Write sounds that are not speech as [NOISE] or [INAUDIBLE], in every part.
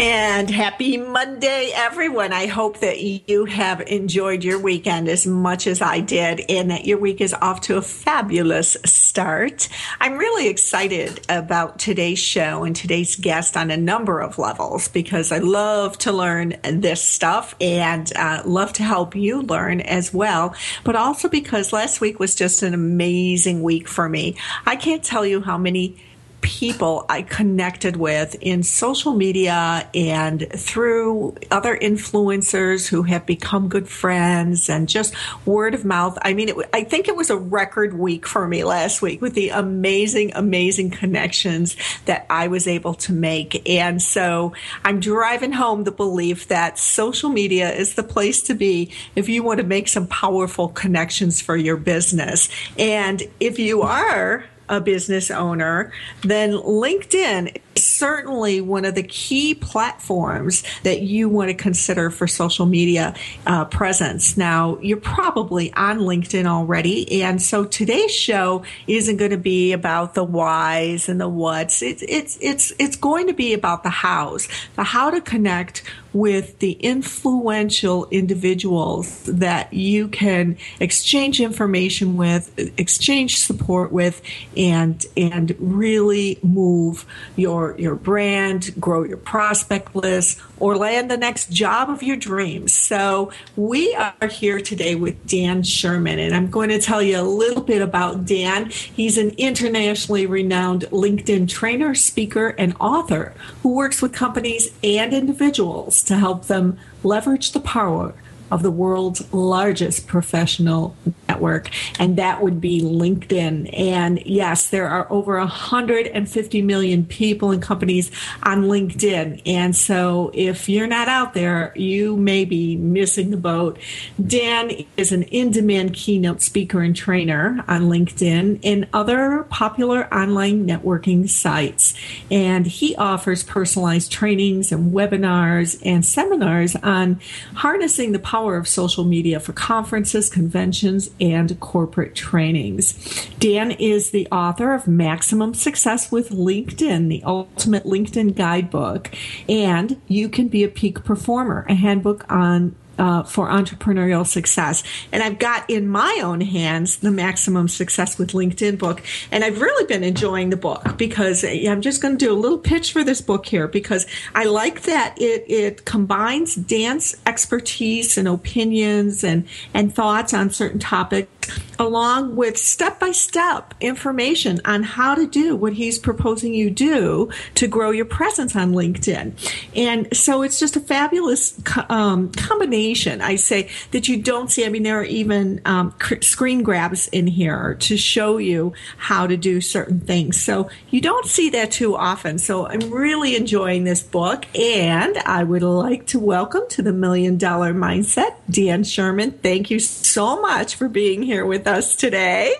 And happy Monday, everyone. I hope that you have enjoyed your weekend as much as I did and that your week is off to a fabulous start. I'm really excited about today's show and today's guest on a number of levels because I love to learn this stuff and uh, love to help you learn as well. But also because last week was just an amazing week for me. I can't tell you how many people I connected with in social media and through other influencers who have become good friends and just word of mouth. I mean, it, I think it was a record week for me last week with the amazing, amazing connections that I was able to make. And so I'm driving home the belief that social media is the place to be if you want to make some powerful connections for your business. And if you are a business owner, then LinkedIn is certainly one of the key platforms that you want to consider for social media uh, presence. Now, you're probably on LinkedIn already, and so today's show isn't going to be about the whys and the whats. It's it's it's it's going to be about the hows, the how to connect with the influential individuals that you can exchange information with, exchange support with, and and really move your your brand, grow your prospect list, or land the next job of your dreams. So we are here today with Dan Sherman, and I'm going to tell you a little bit about Dan. He's an internationally renowned LinkedIn trainer, speaker, and author who works with companies and individuals to help them leverage the power of the world's largest professional network, and that would be LinkedIn. And yes, there are over 150 million people and companies on LinkedIn. And so if you're not out there, you may be missing the boat. Dan is an in demand keynote speaker and trainer on LinkedIn and other popular online networking sites. And he offers personalized trainings and webinars and seminars on harnessing the power of social media for conferences, conventions, and corporate trainings. Dan is the author of Maximum Success with LinkedIn, the ultimate LinkedIn guidebook, and You Can Be a Peak Performer, a handbook on uh, for entrepreneurial success. And I've got in my own hands the Maximum Success with LinkedIn book. And I've really been enjoying the book because I'm just going to do a little pitch for this book here because I like that it, it combines Dan's expertise and opinions and, and thoughts on certain topics along with step by step information on how to do what he's proposing you do to grow your presence on LinkedIn. And so it's just a fabulous um, combination, I say, that you don't see. I mean, there are even um, screen grabs in here to show you how to do certain things. So you don't see that too often. So I'm really enjoying this book. And I would like to welcome to the Million Dollar Mindset, Dan Sherman. Thank you so much for being here with us today.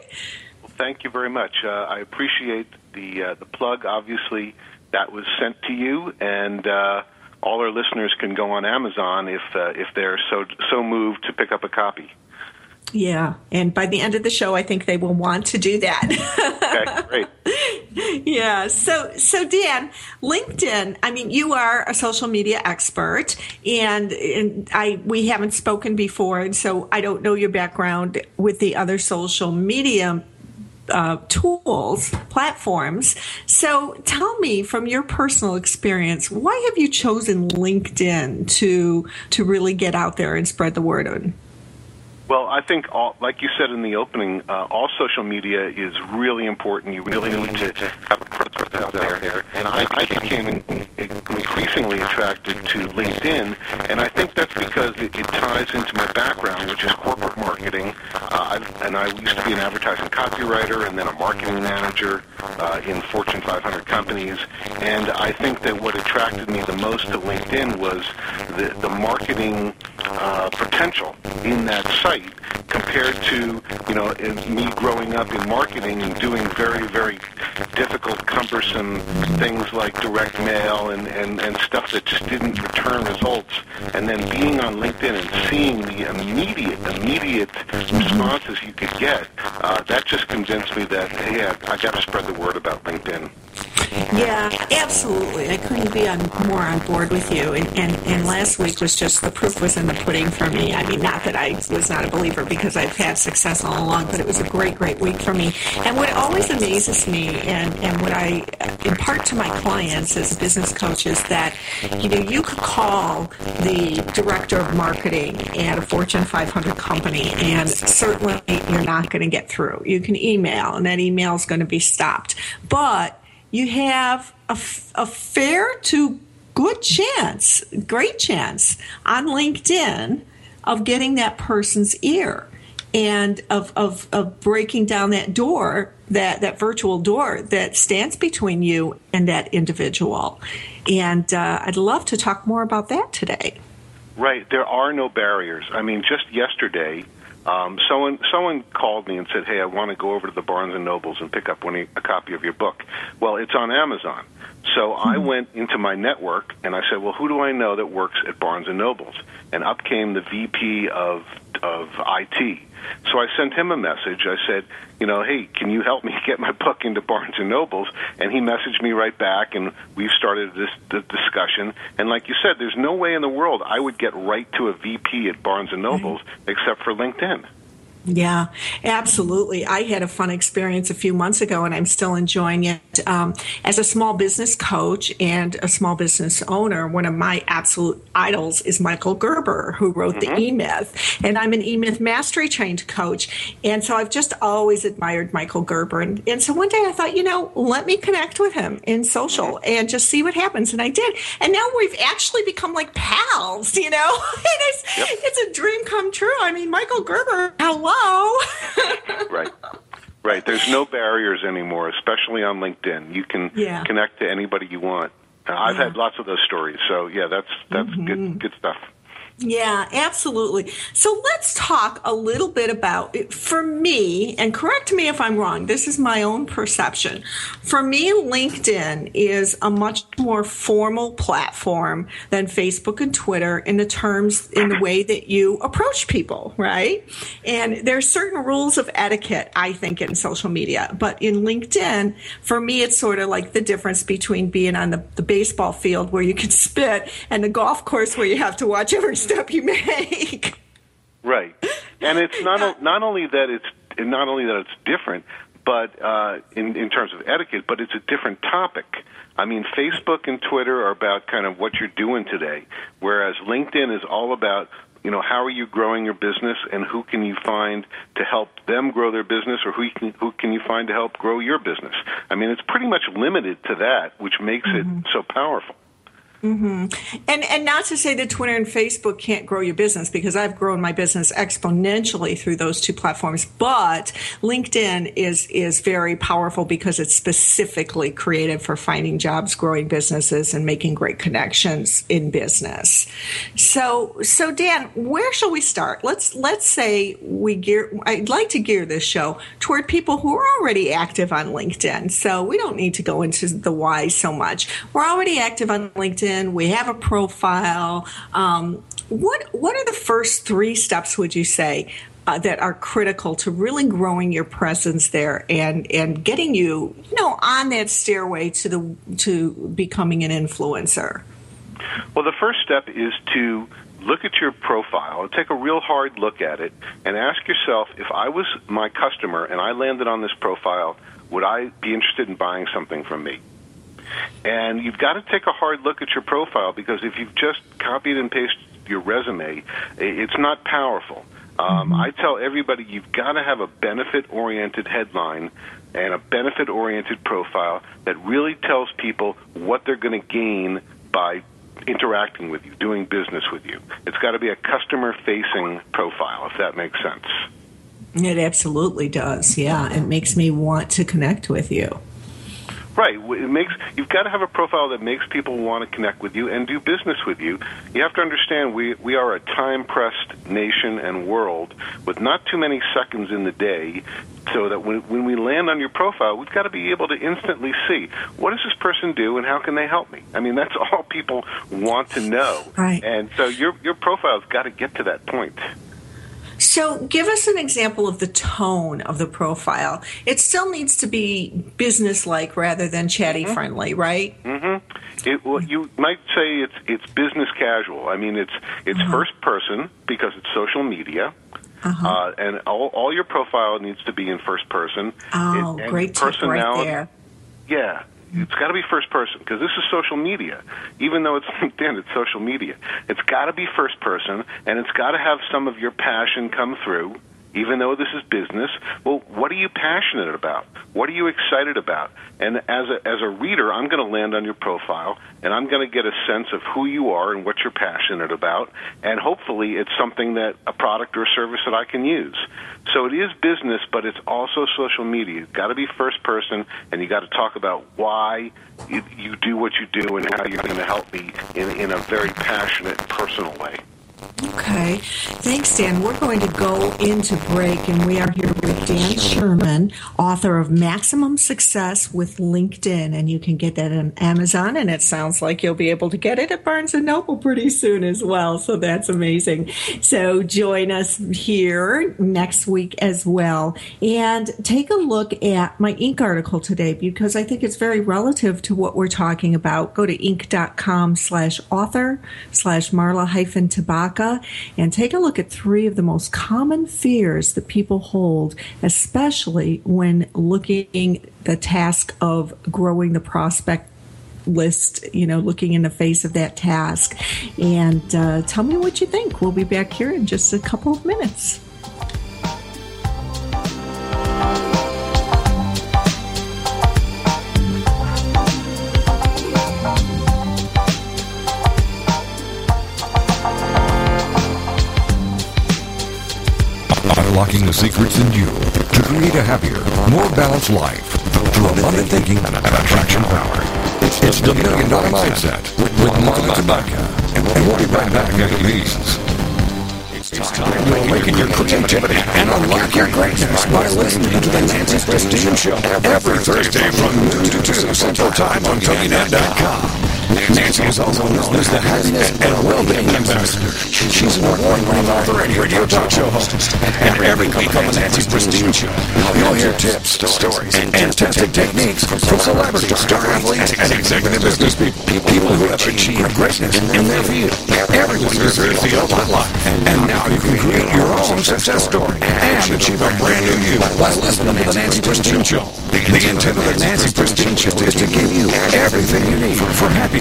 Well, thank you very much. Uh, I appreciate the uh, the plug. Obviously, that was sent to you, and uh, all our listeners can go on Amazon if uh, if they're so so moved to pick up a copy. Yeah, and by the end of the show, I think they will want to do that. okay, great. [LAUGHS] yeah. So, so Dan, LinkedIn. I mean, you are a social media expert, and, and I we haven't spoken before, and so I don't know your background with the other social media uh, tools, platforms. So tell me from your personal experience, why have you chosen LinkedIn to to really get out there and spread the word on? Well, I think, all, like you said in the opening, uh, all social media is really important. You really need to have a presence out there. And I, I became increasingly attracted to LinkedIn, and I think that's because it, it ties into my background, which is corporate marketing. Uh, I, and I used to be an advertising copywriter and then a marketing manager uh, in Fortune 500 companies. And I think that what attracted me the most to LinkedIn was the, the marketing uh, potential in that site compared to you know me growing up in marketing and doing very very difficult cumbersome things like direct mail and, and, and stuff that just didn't return results and then being on LinkedIn and seeing the immediate immediate responses you could get uh, that just convinced me that hey I, I got to spread the word about LinkedIn yeah, absolutely. I couldn't be on, more on board with you. And, and, and last week was just the proof was in the pudding for me. I mean, not that I was not a believer because I've had success all along, but it was a great, great week for me. And what always amazes me and, and what I impart to my clients as business coach is that, you know, you could call the director of marketing at a Fortune 500 company and certainly you're not going to get through. You can email and that email is going to be stopped. But you have a, a fair to good chance, great chance on LinkedIn of getting that person's ear and of, of, of breaking down that door, that, that virtual door that stands between you and that individual. And uh, I'd love to talk more about that today. Right. There are no barriers. I mean, just yesterday, um, someone someone called me and said, "Hey, I want to go over to the Barnes and Nobles and pick up one, a copy of your book." Well, it's on Amazon. So I hmm. went into my network and I said, "Well, who do I know that works at Barnes and Nobles?" And up came the VP of of IT. So I sent him a message. I said, you know, hey, can you help me [LAUGHS] get my book into Barnes and Nobles? And he messaged me right back, and we've started this, this discussion. And like you said, there's no way in the world I would get right to a VP at Barnes and Nobles mm-hmm. except for LinkedIn. Yeah, absolutely. I had a fun experience a few months ago, and I'm still enjoying it. Um, as a small business coach and a small business owner, one of my absolute idols is Michael Gerber, who wrote mm-hmm. the E Myth. And I'm an E Myth mastery trained coach. And so I've just always admired Michael Gerber. And, and so one day I thought, you know, let me connect with him in social mm-hmm. and just see what happens. And I did. And now we've actually become like pals, you know? [LAUGHS] it's, yep. it's a dream come true. I mean, Michael Gerber, hello hello. right. Right. There's no barriers anymore, especially on LinkedIn. You can yeah. connect to anybody you want. I've yeah. had lots of those stories. So yeah, that's that's mm-hmm. good good stuff. Yeah, absolutely. So let's talk a little bit about it. for me, and correct me if I'm wrong, this is my own perception. For me, LinkedIn is a much more formal platform than Facebook and Twitter in the terms, in the way that you approach people, right? And there's certain rules of etiquette, I think, in social media. But in LinkedIn, for me, it's sort of like the difference between being on the, the baseball field where you can [LAUGHS] spit and the golf course where you have to watch every step you make. Right, and it's [LAUGHS] not not only that it's not only that it's different, but uh, in in terms of etiquette, but it's a different topic. I mean, Facebook and Twitter are about kind of what you're doing today, whereas LinkedIn is all about you know how are you growing your business and who can you find to help them grow their business or who can, who can you find to help grow your business i mean it's pretty much limited to that which makes mm-hmm. it so powerful Mm-hmm. And and not to say that Twitter and Facebook can't grow your business because I've grown my business exponentially through those two platforms. But LinkedIn is is very powerful because it's specifically created for finding jobs, growing businesses, and making great connections in business. So so Dan, where shall we start? Let's let's say we gear. I'd like to gear this show toward people who are already active on LinkedIn. So we don't need to go into the why so much. We're already active on LinkedIn We have a profile. Um, what what are the first three steps? Would you say uh, that are critical to really growing your presence there and and getting you you know on that stairway to the to becoming an influencer? Well, the first step is to look at your profile, and take a real hard look at it, and ask yourself if I was my customer and I landed on this profile, would I be interested in buying something from me? And you've got to take a hard look at your profile because if you've just copied and pasted your resume, it's not powerful. Um, I tell everybody you've got to have a benefit oriented headline and a benefit oriented profile that really tells people what they're going to gain by interacting with you, doing business with you. It's got to be a customer facing profile, if that makes sense. It absolutely does. Yeah, it makes me want to connect with you. Right. It makes you've got to have a profile that makes people want to connect with you and do business with you. You have to understand we we are a time pressed nation and world with not too many seconds in the day, so that when when we land on your profile, we've got to be able to instantly see what does this person do and how can they help me. I mean, that's all people want to know. Right. And so your your profile's got to get to that point. So, give us an example of the tone of the profile. It still needs to be business-like rather than chatty mm-hmm. friendly, right? Mm-hmm. It, well, you might say it's it's business casual. I mean, it's it's uh-huh. first person because it's social media. Uh-huh. Uh, and all, all your profile needs to be in first person. Oh, it, great tip right there. Yeah, it's got to be first person because this is social media. Even though it's [LAUGHS] LinkedIn, it's social media. It's got to be first person, and it's got to have some of your passion come through even though this is business, well, what are you passionate about? What are you excited about? And as a, as a reader, I'm going to land on your profile and I'm going to get a sense of who you are and what you're passionate about. And hopefully it's something that a product or a service that I can use. So it is business, but it's also social media. You've got to be first person and you got to talk about why you, you do what you do and how you're going to help me in, in a very passionate, personal way. Okay. Thanks, Dan. We're going to go into break, and we are here with Dan Sherman, author of Maximum Success with LinkedIn. And you can get that on Amazon, and it sounds like you'll be able to get it at Barnes & Noble pretty soon as well. So that's amazing. So join us here next week as well. And take a look at my Inc. article today because I think it's very relative to what we're talking about. Go to inc.com slash author slash Marla hyphen And take a look at three of the most common fears that people hold, especially when looking the task of growing the prospect list, you know, looking in the face of that task. And uh, tell me what you think. We'll be back here in just a couple of minutes. Unlocking the secrets in you to create a happier, more balanced life through abundant thinking and attraction power. It's the Million Dollar Mindset with Marla Tabaka. And we'll be right back after these. You'll awaken your creativity and unlock your greatness by listening to the Nancy Pristine Show every Thursday from noon to 2 Central Time on TogiNet.com. Nancy is also known as the happiness and well-being ambassador. She's an award-winning author and radio talk show host. And every week on the Nancy Show, you'll hear tips, stories, and fantastic techniques from celebrities, star athletes, and executive business people. People who have achieved greatness in their field. Everyone deserves to feel alive. And now you can create your own success story and achieve a brand new you by listening to the Nancy Pristine Show. The intent of the Nancy Pristine Show is to give you everything you need for happiness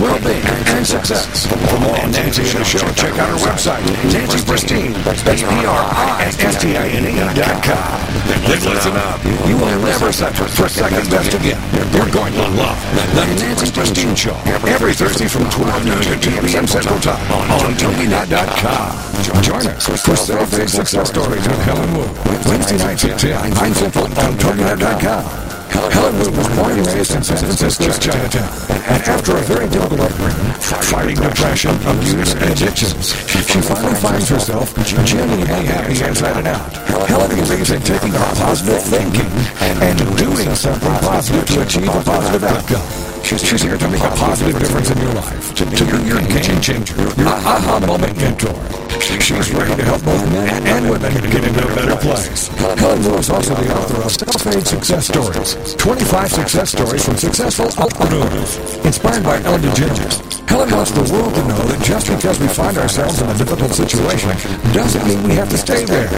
well-being, and success. For more on Nancy and show, check out our website, Nancy Pristine. That's P-R-I-S-T-I-N-E dot com. Then listen up. You will never settle for second best again. You're going to love the Nancy Pristine Show every Thursday from 12 noon to 2 p.m. Central Time on TogiNet.com. Join us for self-made success stories with Helen Wu. Wednesday nights at 10, 9 Central on TogiNet.com. Helen was born and raised in San Francisco's Chinatown. And after a very difficult upbringing, fighting depression, abuse, and addictions, she finally finds herself genuinely happy inside and out. Helen believes in taking our positive thinking and, doing something positive to achieve a positive outcome. She's here to make a positive difference in your life, to, to be your game changer, your aha moment mentor. She's ready to help both men and women get into a better place. Helen Wu is also the author of Self-Made Success Stories, 25 success stories from successful entrepreneurs, inspired by Ellen DeGeneres. Helen wants the world to know that just because we find ourselves in a difficult situation doesn't mean we have to stay there.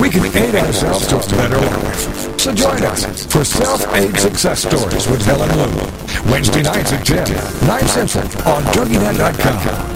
We can aid ourselves to a better life. So join us for Self-Made Success Stories with Helen Wu. Wednesday nights at 10, 9 Central on TogiNet.com.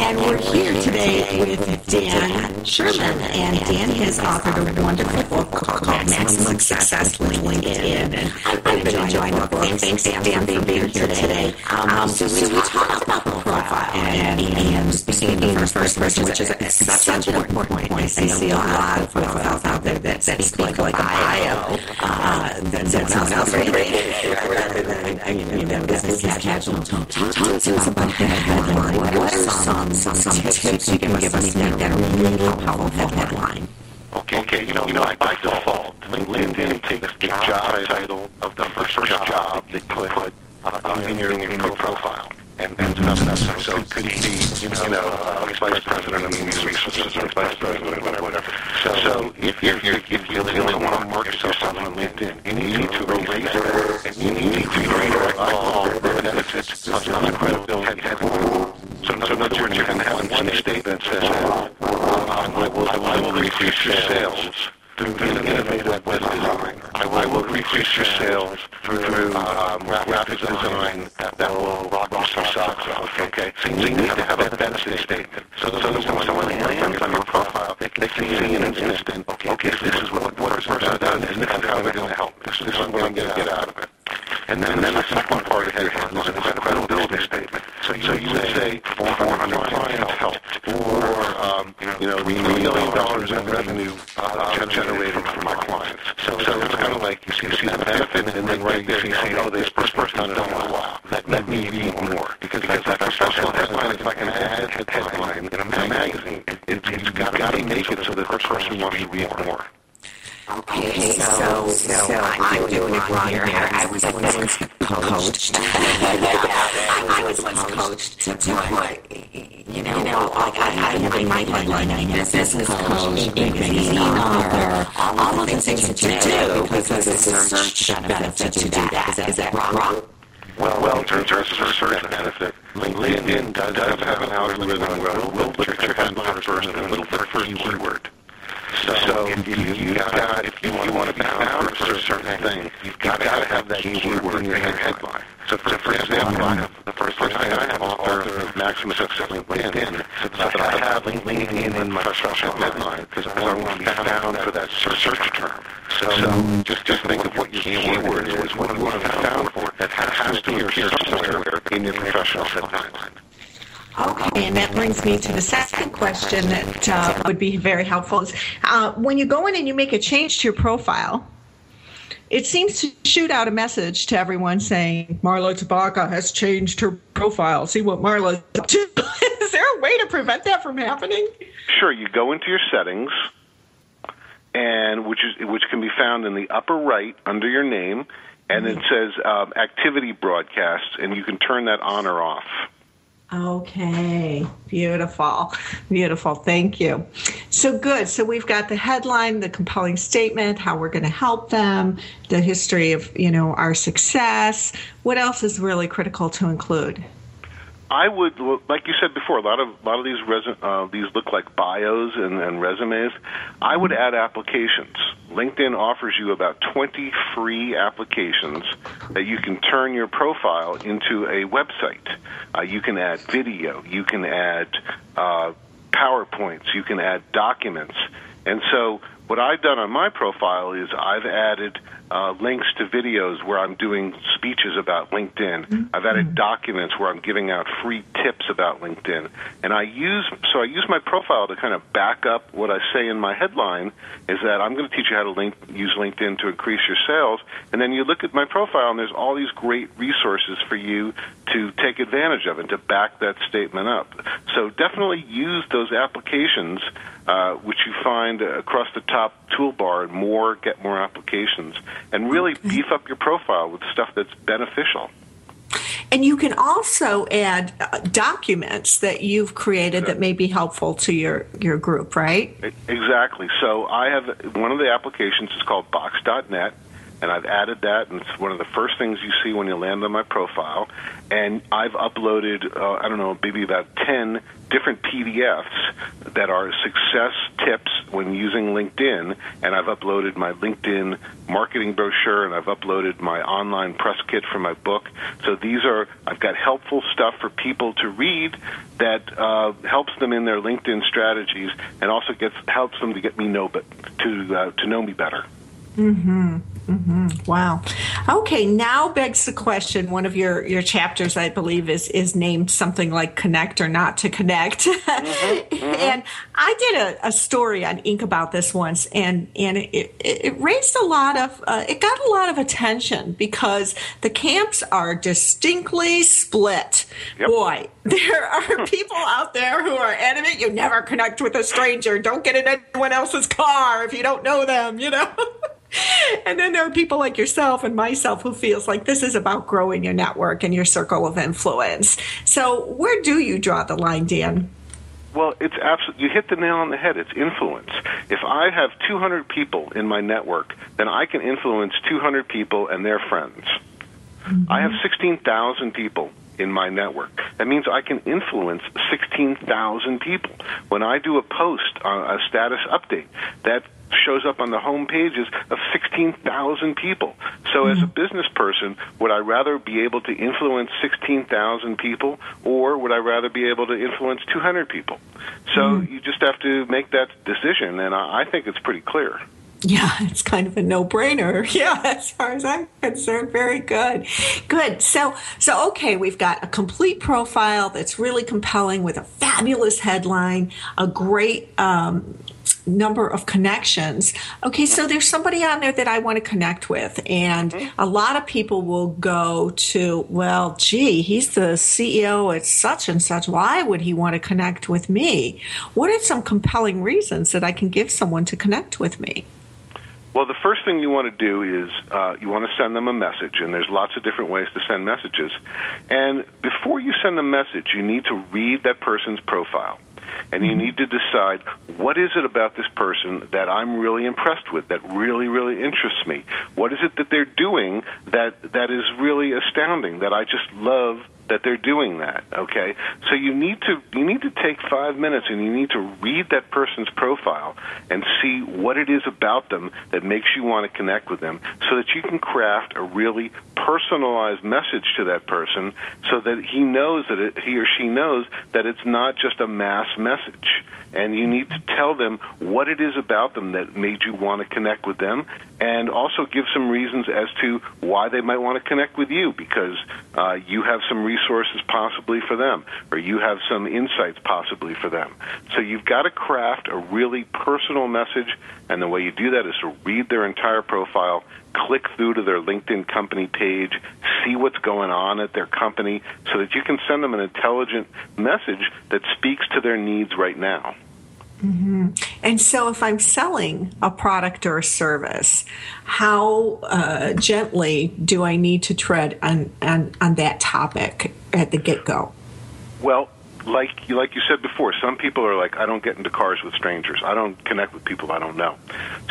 And we're here today with Dan Sherman. And Dan has authored a wonderful book called Maximum Success with LinkedIn. And I've been enjoying the book. Thanks, Dan, for being here today. Um, so we talked about the profile and, and speaking in the first person, which is such an important point. I see a lot of profiles out there that speak like a bio uh, that someone else rather than, you know, business casual. Talk to us about that. What are some some, some tips you can give us that are really helpful headline. Okay, okay, you know, you know, by default, LinkedIn takes the job title of the first job they put uh, in your in your profile. And, and so, so, so it could be, you know, you know uh, vice president of human resources or vice president, whatever, whatever. So, so if you're, if you really want to market yourself on LinkedIn, you need to it, and you need to create all the benefits of the credibility other words, you can have one statement that says, I, will, increase your sales through innovative web design. I will, increase your sales through um, graphic design that, that will rock some socks off. Okay, so you need to have a benefit statement. So, so when someone lands on your profile, they, can see in an instant, okay, okay, this is what, what this person does, and this is how they're going to help. This is what I'm going to get out of it. And then, and then million in revenue uh, generated from my clients. So, so it's kind of like you see, you see the benefit, and then right there you see, oh, this person done it. Oh, wow, let, let me read more because that's that professional headline. It's like an ad headline in a magazine. It, it, it's got to make it so that the person wants to read more. Okay, so, so, so I'm doing it wrong here. I was once coached. [LAUGHS] I was once coached to put, you know, like I have a business coach, magazine author, all of the things that you do because it's a search benefit to do that. Is that wrong? Well, well, in terms of search benefit, LinkedIn does have an algorithm where it will put your headline first and it'll put first keyword. So, so if you, you got, if you, want to be found for a certain thing, you've got to have that keyword in your headline. So, for, for example, I have the first thing I have author of Maximum Success LinkedIn, so that I have LinkedIn in my professional headline because I want to be found for that search term. So, so just just think of what your keyword is, what you want to be found for. That has to appear somewhere in your professional headline. Okay, and that brings me to the second question that uh, would be very helpful. Is uh, when you go in and you make a change to your profile, it seems to shoot out a message to everyone saying Marla Tabaka has changed her profile. See what Marla up to. [LAUGHS] Is there a way to prevent that from happening? Sure. You go into your settings, and which is which can be found in the upper right under your name, and it says um, activity broadcasts, and you can turn that on or off. Okay, beautiful, beautiful. Thank you. So good. So we've got the headline, the compelling statement, how we're going to help them, the history of you know our success. What else is really critical to include? I would, like you said before, a lot of a lot of these resu- uh, these look like bios and, and resumes. I would add applications. LinkedIn offers you about 20 free applications that you can turn your profile into a website. Uh, you can add video, you can add uh, PowerPoints, you can add documents, and so what I've done on my profile is I've added uh, links to videos where I'm doing speeches about LinkedIn. Mm-hmm. I've added documents where I'm giving out free tips about LinkedIn, and I use so I use my profile to kind of back up what I say in my headline. Is that I'm going to teach you how to link, use LinkedIn to increase your sales, and then you look at my profile and there's all these great resources for you to take advantage of and to back that statement up. So definitely use those applications uh, which you find across the top toolbar and more get more applications and really beef up your profile with stuff that's beneficial. And you can also add uh, documents that you've created that may be helpful to your, your group, right? Exactly. So I have one of the applications is called Box.net and I've added that, and it's one of the first things you see when you land on my profile. And I've uploaded, uh, I don't know, maybe about 10 different PDFs that are success tips when using LinkedIn. And I've uploaded my LinkedIn marketing brochure, and I've uploaded my online press kit for my book. So these are, I've got helpful stuff for people to read that uh, helps them in their LinkedIn strategies, and also gets helps them to get me know, but to uh, to know me better. Mm-hmm. Mm-hmm. Wow. Okay, now begs the question. One of your, your chapters, I believe, is is named something like "Connect or Not to Connect," mm-hmm. Mm-hmm. [LAUGHS] and I did a, a, story on Inc. about this once, and and it, it raised a lot of uh, it got a lot of attention because the camps are distinctly split. Yep. Boy, [LAUGHS] there are people out there who are adamant you never connect with a stranger. Don't get in anyone else's car if you don't know them. You know. [LAUGHS] [LAUGHS] and then there are people like yourself and myself who feels like this is about growing your network and your circle of influence. So where do you draw the line, Dan? Well, it's absolutely, you hit the nail on the head. It's influence. If I have 200 people in my network, then I can influence 200 people and their friends. Mm-hmm. I have 16,000 people in my network. That means I can influence 16,000 people. When I do a post a status update, that shows up on the home pages of 16,000 people. So, mm-hmm. as a mm-hmm. business person, would I rather be able to influence 16,000 people, or would I rather be able to influence 200 people? So, mm-hmm. you just have to make that decision, and I, I think it's pretty clear. Yeah, [LAUGHS] it's kind of a no-brainer. [LAUGHS] Yeah, as far as I'm concerned, very good. Good. So, so okay, we've got a complete profile that's really compelling with a fabulous headline, a great um, number of connections. Okay, so there's somebody on there that I want to connect with, and a lot of people will go to, well, gee, he's the CEO at such and such. Why would he want to connect with me? What are some compelling reasons that I can give someone to connect with me? Well, the first thing you want to do is uh, you want to send them a message, and there's lots of different ways to send messages. And before you send a message, you need to read that person's profile and you need to decide what is it about this person that I'm really impressed with, that really, really interests me. What is it that they're doing that that is really astounding, that I just love that they're doing that. Okay, so you need to you need to take five minutes and you need to read that person's profile and see what it is about them that makes you want to connect with them, so that you can craft a really personalized message to that person, so that he knows that it, he or she knows that it's not just a mass message and you need to tell them what it is about them that made you want to connect with them, and also give some reasons as to why they might want to connect with you because uh, you have some resources possibly for them, or you have some insights possibly for them. So you've got to craft a really personal message, and the way you do that is to read their entire profile click through to their LinkedIn company page, see what's going on at their company, so that you can send them an intelligent message that speaks to their needs right now. Mm-hmm. And so, if I'm selling a product or a service, how uh, gently do I need to tread on, on, on that topic at the get go? Well, like like you said before, some people are like, I don't get into cars with strangers. I don't connect with people I don't know.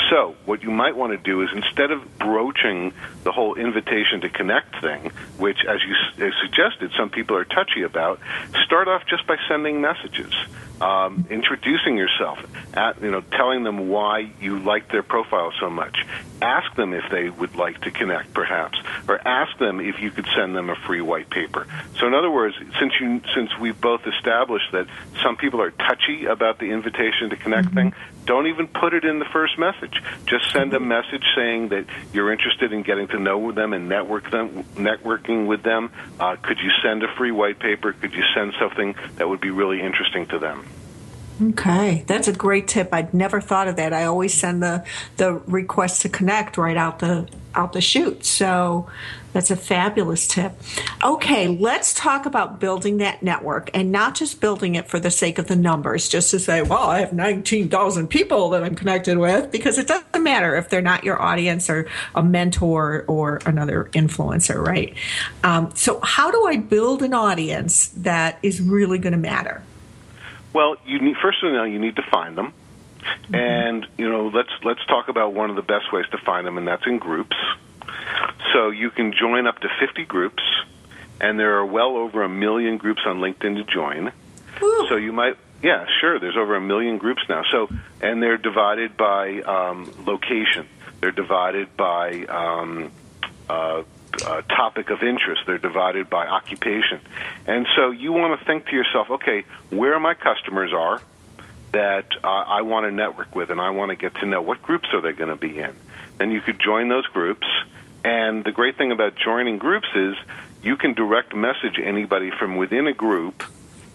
So what you might want to do is instead of broaching the whole invitation to connect thing, which as you as suggested, some people are touchy about, start off just by sending messages. Um, introducing yourself, at, you know, telling them why you like their profile so much. Ask them if they would like to connect, perhaps, or ask them if you could send them a free white paper. So, in other words, since you since we've both established that some people are touchy about the invitation to connect thing, don't even put it in the first message. Just send a message saying that you're interested in getting to know them and network them, networking with them. Uh, could you send a free white paper? Could you send something that would be really interesting to them? Okay, that's a great tip. I'd never thought of that. I always send the the request to connect right out the out the chute. So that's a fabulous tip. Okay, let's talk about building that network and not just building it for the sake of the numbers, just to say, well, I have 19,000 people that I'm connected with, because it doesn't matter if they're not your audience or a mentor or another influencer, right? Um, so, how do I build an audience that is really going to matter? Well, you need first of all you need to find them, mm-hmm. and you know let's let's talk about one of the best ways to find them, and that's in groups. So you can join up to 50 groups, and there are well over a million groups on LinkedIn to join. So you might, yeah, sure. There's over a million groups now. So and they're divided by um, location. They're divided by um, uh, uh, topic of interest. They're divided by occupation. And so you want to think to yourself, okay, where my customers are that uh, I want to network with and I want to get to know what groups are they going to be in. And you could join those groups. And the great thing about joining groups is you can direct message anybody from within a group,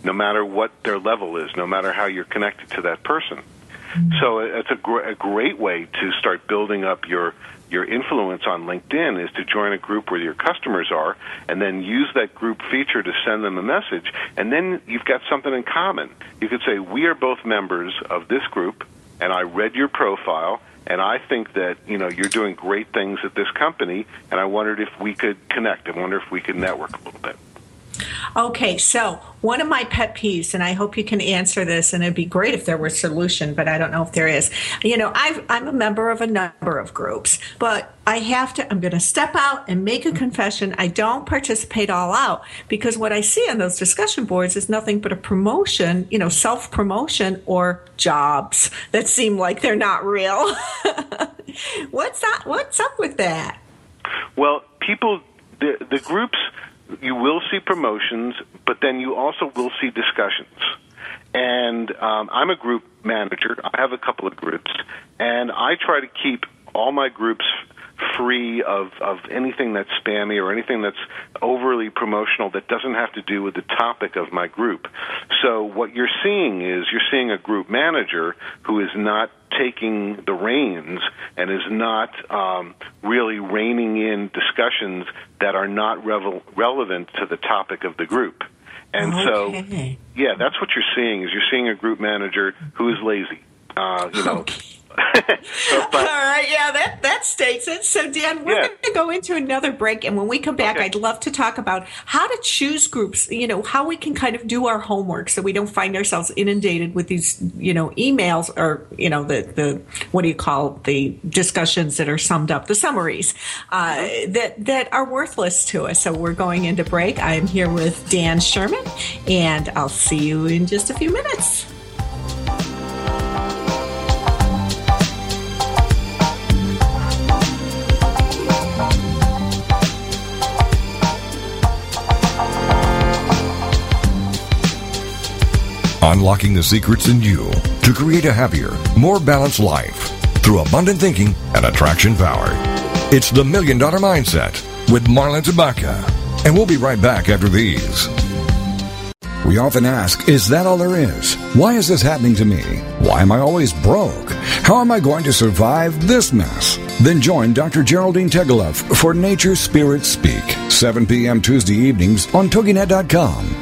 no matter what their level is, no matter how you're connected to that person. Mm-hmm. So uh, it's a, gr- a great way to start building up your your influence on LinkedIn is to join a group where your customers are and then use that group feature to send them a message. And then you've got something in common. You could say, We are both members of this group, and I read your profile. And I think that you know you're doing great things at this company, and I wondered if we could connect. I wonder if we could network a little bit. Okay, so one of my pet peeves, and I hope you can answer this, and it'd be great if there were a solution, but I don't know if there is. You know, i am a member of a number of groups, but I have to, I'm going to step out and make a confession. I don't participate all out because what I see on those discussion boards is nothing but a promotion, you know, self promotion or jobs that seem like they're not real. [LAUGHS] what's that? What's up with that? Well, people, the, the groups, you will see promotions, but then you also will see discussions. And um, I'm a group manager. I have a couple of groups, and I try to keep all my groups free of, of anything that's spammy or anything that's overly promotional that doesn't have to do with the topic of my group. So what you're seeing is you're seeing a group manager who is not taking the reins and is not um, really reining in discussions that are not revel- relevant to the topic of the group. And okay. so, yeah, that's what you're seeing is you're seeing a group manager who is lazy. Uh, you know, okay. But, [LAUGHS] All right, yeah, that that states it. So, Dan, we're yeah. going to go into another break, and when we come back, okay. I'd love to talk about how to choose groups. You know, how we can kind of do our homework so we don't find ourselves inundated with these, you know, emails or you know the the what do you call the discussions that are summed up, the summaries uh, that that are worthless to us. So, we're going into break. I am here with Dan Sherman, and I'll see you in just a few minutes. Unlocking the secrets in you to create a happier, more balanced life through abundant thinking and attraction power. It's the Million Dollar Mindset with Marla Tabaka. And we'll be right back after these. We often ask, is that all there is? Why is this happening to me? Why am I always broke? How am I going to survive this mess? Then join Dr. Geraldine Tegeloff for Nature Spirit Speak, 7 p.m. Tuesday evenings on TogiNet.com.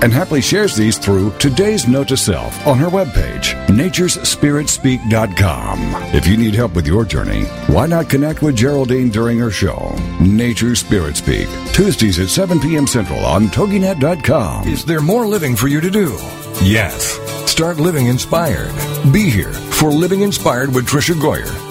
And happily shares these through today's note to self on her webpage, naturespiritspeak.com. If you need help with your journey, why not connect with Geraldine during her show, Nature Spirit Speak, Tuesdays at 7 p.m. Central on TogiNet.com. Is there more living for you to do? Yes. Start living inspired. Be here for Living Inspired with Tricia Goyer.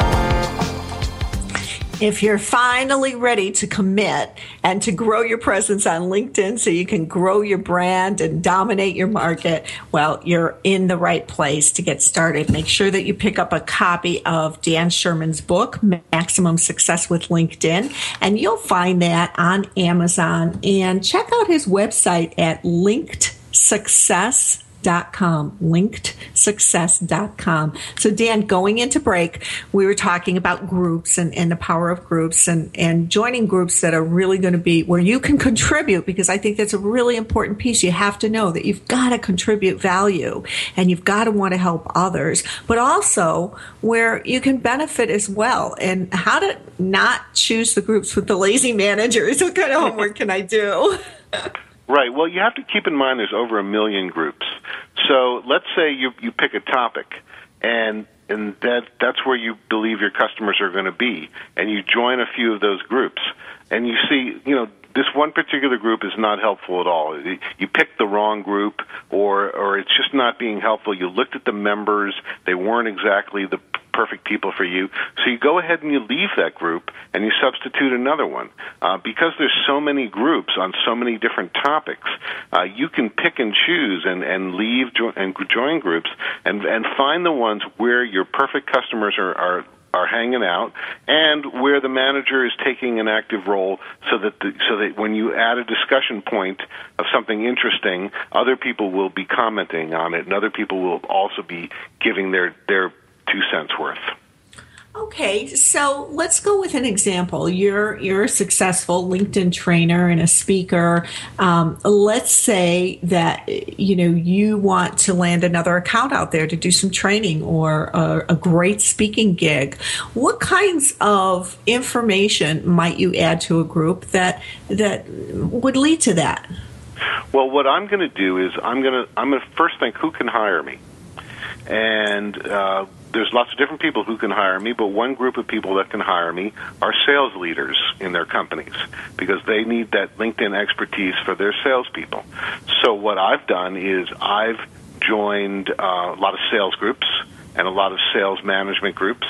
If you're finally ready to commit and to grow your presence on LinkedIn so you can grow your brand and dominate your market, well, you're in the right place to get started. Make sure that you pick up a copy of Dan Sherman's book, Maximum Success with LinkedIn, and you'll find that on Amazon. And check out his website at Linked Success linkedsuccess.com, linkedsuccess.com. So Dan, going into break, we were talking about groups and, and the power of groups and, and joining groups that are really going to be where you can contribute because I think that's a really important piece. You have to know that you've got to contribute value and you've got to want to help others, but also where you can benefit as well and how to not choose the groups with the lazy managers. [LAUGHS] What kind of homework can I do? [LAUGHS] Right. Well, you have to keep in mind there's over a million groups. So let's say you you pick a topic, and and that that's where you believe your customers are going to be, and you join a few of those groups, and you see, you know, this one particular group is not helpful at all. You picked the wrong group, or or it's just not being helpful. You looked at the members; they weren't exactly the perfect people for you. So you go ahead and you leave that group and you substitute another one. Uh, because there's so many groups on so many different topics, uh, you can pick and choose and, and leave jo- and join groups and, and find the ones where your perfect customers are, are are hanging out and where the manager is taking an active role so that the, so that when you add a discussion point of something interesting other people will be commenting on it and other people will also be giving their their two cents worth. Okay, so let's go with an example. You're you're a successful LinkedIn trainer and a speaker. Um, let's say that you know you want to land another account out there to do some training or a, a great speaking gig. What kinds of information might you add to a group that that would lead to that? Well, what I'm going to do is I'm going to I'm going to first think who can hire me, and uh, there's lots of different people who can hire me, but one group of people that can hire me are sales leaders in their companies because they need that LinkedIn expertise for their salespeople. So what I've done is I've joined uh, a lot of sales groups and a lot of sales management groups,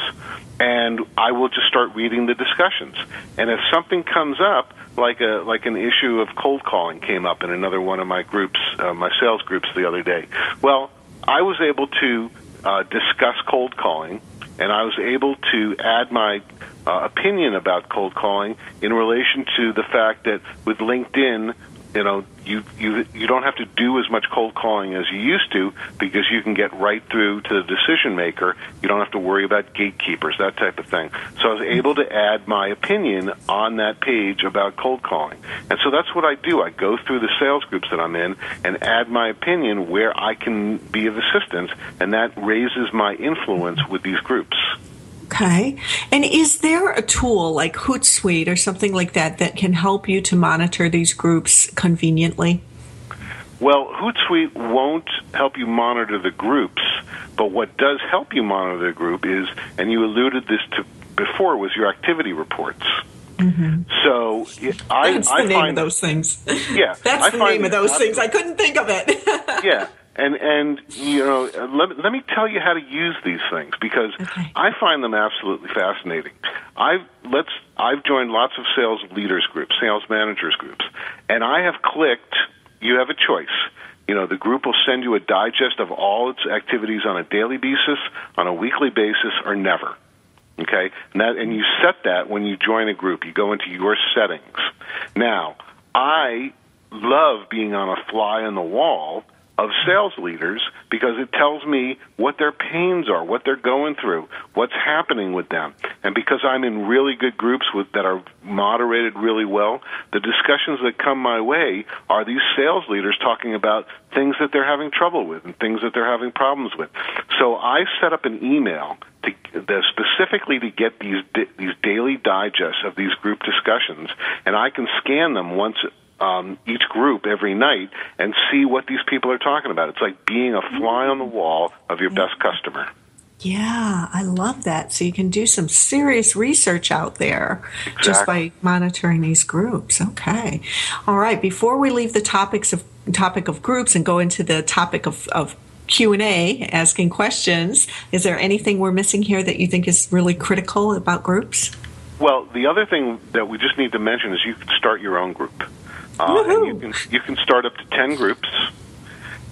and I will just start reading the discussions. And if something comes up, like a like an issue of cold calling came up in another one of my groups, uh, my sales groups the other day. Well, I was able to uh, discuss cold calling, and I was able to add my uh, opinion about cold calling in relation to the fact that with LinkedIn, you know, you you you don't have to do as much cold calling as you used to because you can get right through to the decision maker. You don't have to worry about gatekeepers, that type of thing. So I was able to add my opinion on that page about cold calling. And so that's what I do. I go through the sales groups that I'm in and add my opinion where I can be of assistance, and that raises my influence with these groups. Okay. And is there a tool like Hootsuite or something like that that can help you to monitor these groups conveniently? Well, Hootsuite won't help you monitor the groups, but what does help you monitor the group is, and you alluded this to before was your activity reports. Mm-hmm. So I, That's I the name find of those things. Yeah, That's I the name of those things. I couldn't think of it. yeah and and you know let, let me tell you how to use these things because Okay. i find them absolutely fascinating i've let's i've joined lots of sales leaders groups sales managers groups and i have clicked you have a choice you know the group will send you a digest of all its activities on a daily basis on a weekly basis or never Okay, and that and you set that when you join a group. You go into your settings. Now, I love being on a fly on the wall of sales leaders because it tells me what their pains are, what they're going through, what's happening with them. And because I'm in really good groups with that are moderated really well, the discussions that come my way are these sales leaders talking about things that they're having trouble with and things that they're having problems with. So I set up an email to specifically to get these these daily digests of these group discussions, and I can scan them once um, each group every night and see what these people are talking about. It's like being a fly on the wall of your best customer. Yeah, I love that. So you can do some serious research out there just by monitoring these groups. Okay. All right. Before we leave the topics of topic of groups and go into the topic of, of Q&A, asking questions, is there anything we're missing here that you think is really critical about groups? Well, the other thing that we just need to mention is you can start your own group. Uh, and you can you can start up to ten groups,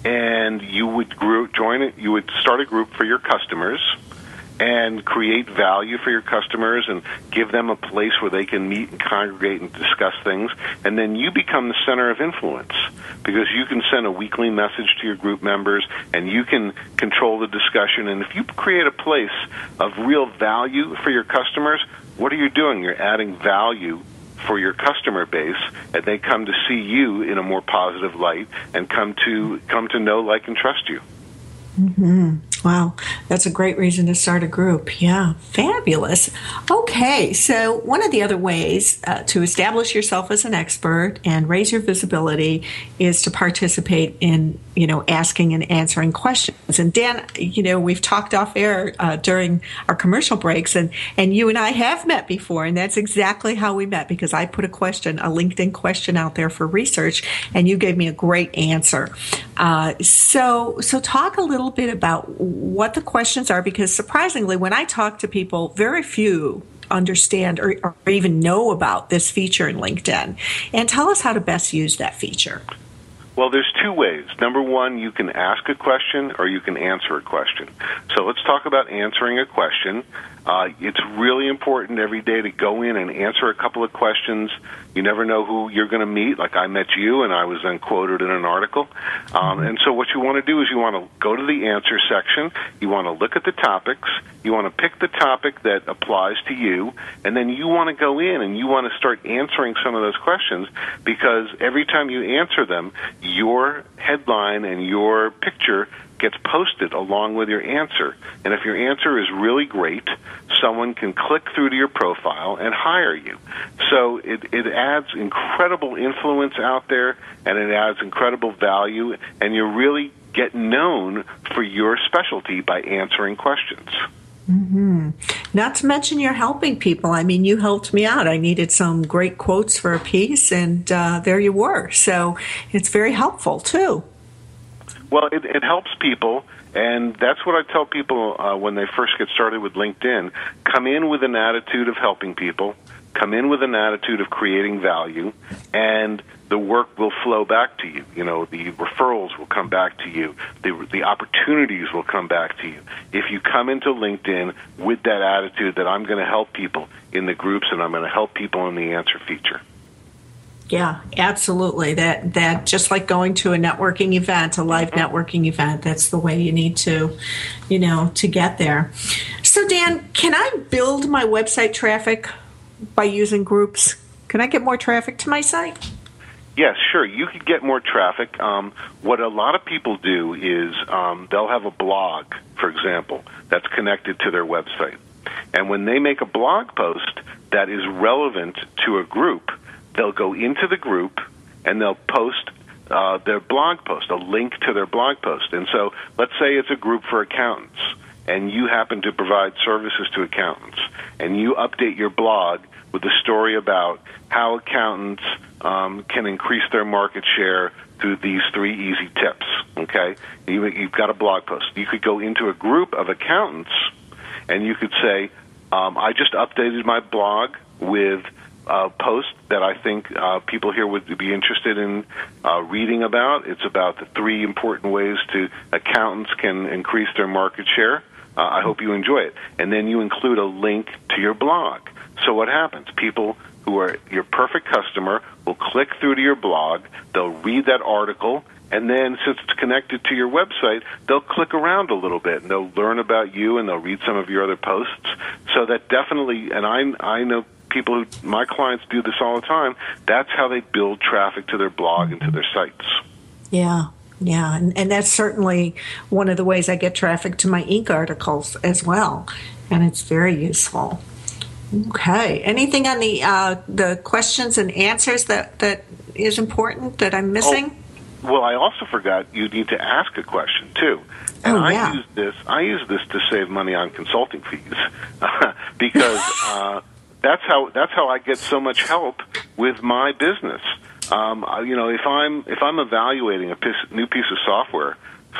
and you would group, join it. You would start a group for your customers, and create value for your customers, and give them a place where they can meet and congregate and discuss things. And then you become the center of influence because you can send a weekly message to your group members, and you can control the discussion. And if you create a place of real value for your customers, what are you doing? You're adding value for your customer base and they come to see you in a more positive light and come to come to know like and trust you mm-hmm. Wow, that's a great reason to start a group. Yeah, fabulous. Okay, so one of the other ways uh, to establish yourself as an expert and raise your visibility is to participate in, you know, asking and answering questions. And Dan, you know, we've talked off air uh, during our commercial breaks, and and you and I have met before, and that's exactly how we met because I put a question, a LinkedIn question out there for research, and you gave me a great answer. Uh, so so talk a little bit about what the questions are because surprisingly, when I talk to people, very few understand or, or even know about this feature in LinkedIn. And tell us how to best use that feature. Well, there's two ways. Number one, you can ask a question or you can answer a question. So let's talk about answering a question. Uh, it's really important every day to go in and answer a couple of questions. You never know who you're going to meet. Like I met you, and I was then quoted in an article. Um, and so, what you want to do is you want to go to the answer section. You want to look at the topics. You want to pick the topic that applies to you, and then you want to go in and you want to start answering some of those questions because every time you answer them, your headline and your picture gets posted along with your answer. And if your answer is really great, someone can click through to your profile and hire you. So it, it adds incredible influence out there and it adds incredible value and you really get known for your specialty by answering questions. Not to mention you're helping people. I mean, you helped me out. I needed some great quotes for a piece, and uh, there you were. So it's very helpful too. Well, it, it helps people, and that's what I tell people uh, when they first get started with LinkedIn. Come in with an attitude of helping people, come in with an attitude of creating value, and the work will flow back to you. You know, the referrals will come back to you, the, the opportunities will come back to you. If you come into LinkedIn with that attitude that I'm going to help people in the groups and I'm going to help people in the answer feature. Yeah, absolutely. That that just like going to a networking event, a live networking event, that's the way you need to, you know, to get there. So Dan, can I build my website traffic by using groups? Can I get more traffic to my site? Yes, sure. You could get more traffic. Um, what a lot of people do is um, they'll have a blog, for example, that's connected to their website. And when they make a blog post that is relevant to a group, they'll go into the group and they'll post uh, their blog post, a link to their blog post. And so let's say it's a group for accountants. and you happen to provide services to accountants, and you update your blog with a story about how accountants um, can increase their market share through these three easy tips. Okay, you, you've got a blog post. You could go into a group of accountants, and you could say, um, "I just updated my blog with." Uh, post that I think uh, people here would be interested in uh, reading about. It's about the three important ways to accountants can increase their market share. Uh, I hope you enjoy it. And then you include a link to your blog. So what happens? People who are your perfect customer will click through to your blog, they'll read that article, and then since it's connected to your website, they'll click around a little bit and they'll learn about you and they'll read some of your other posts. So that definitely, and I I know people who my clients do this all the time. That's how they build traffic to their blog and to their sites. Yeah. Yeah, and, and that's certainly one of the ways I get traffic to my Inc articles as well, and it's very useful. Okay. Anything on the uh, the questions and answers that that is important that I'm missing? Oh, well, I also forgot you need to ask a question too. And oh, yeah. I use this. I use this to save money on consulting fees [LAUGHS] because [LAUGHS] uh, that's how that's how I get so much help with my business. Um, you know, if I'm if I'm evaluating a piece, new piece of software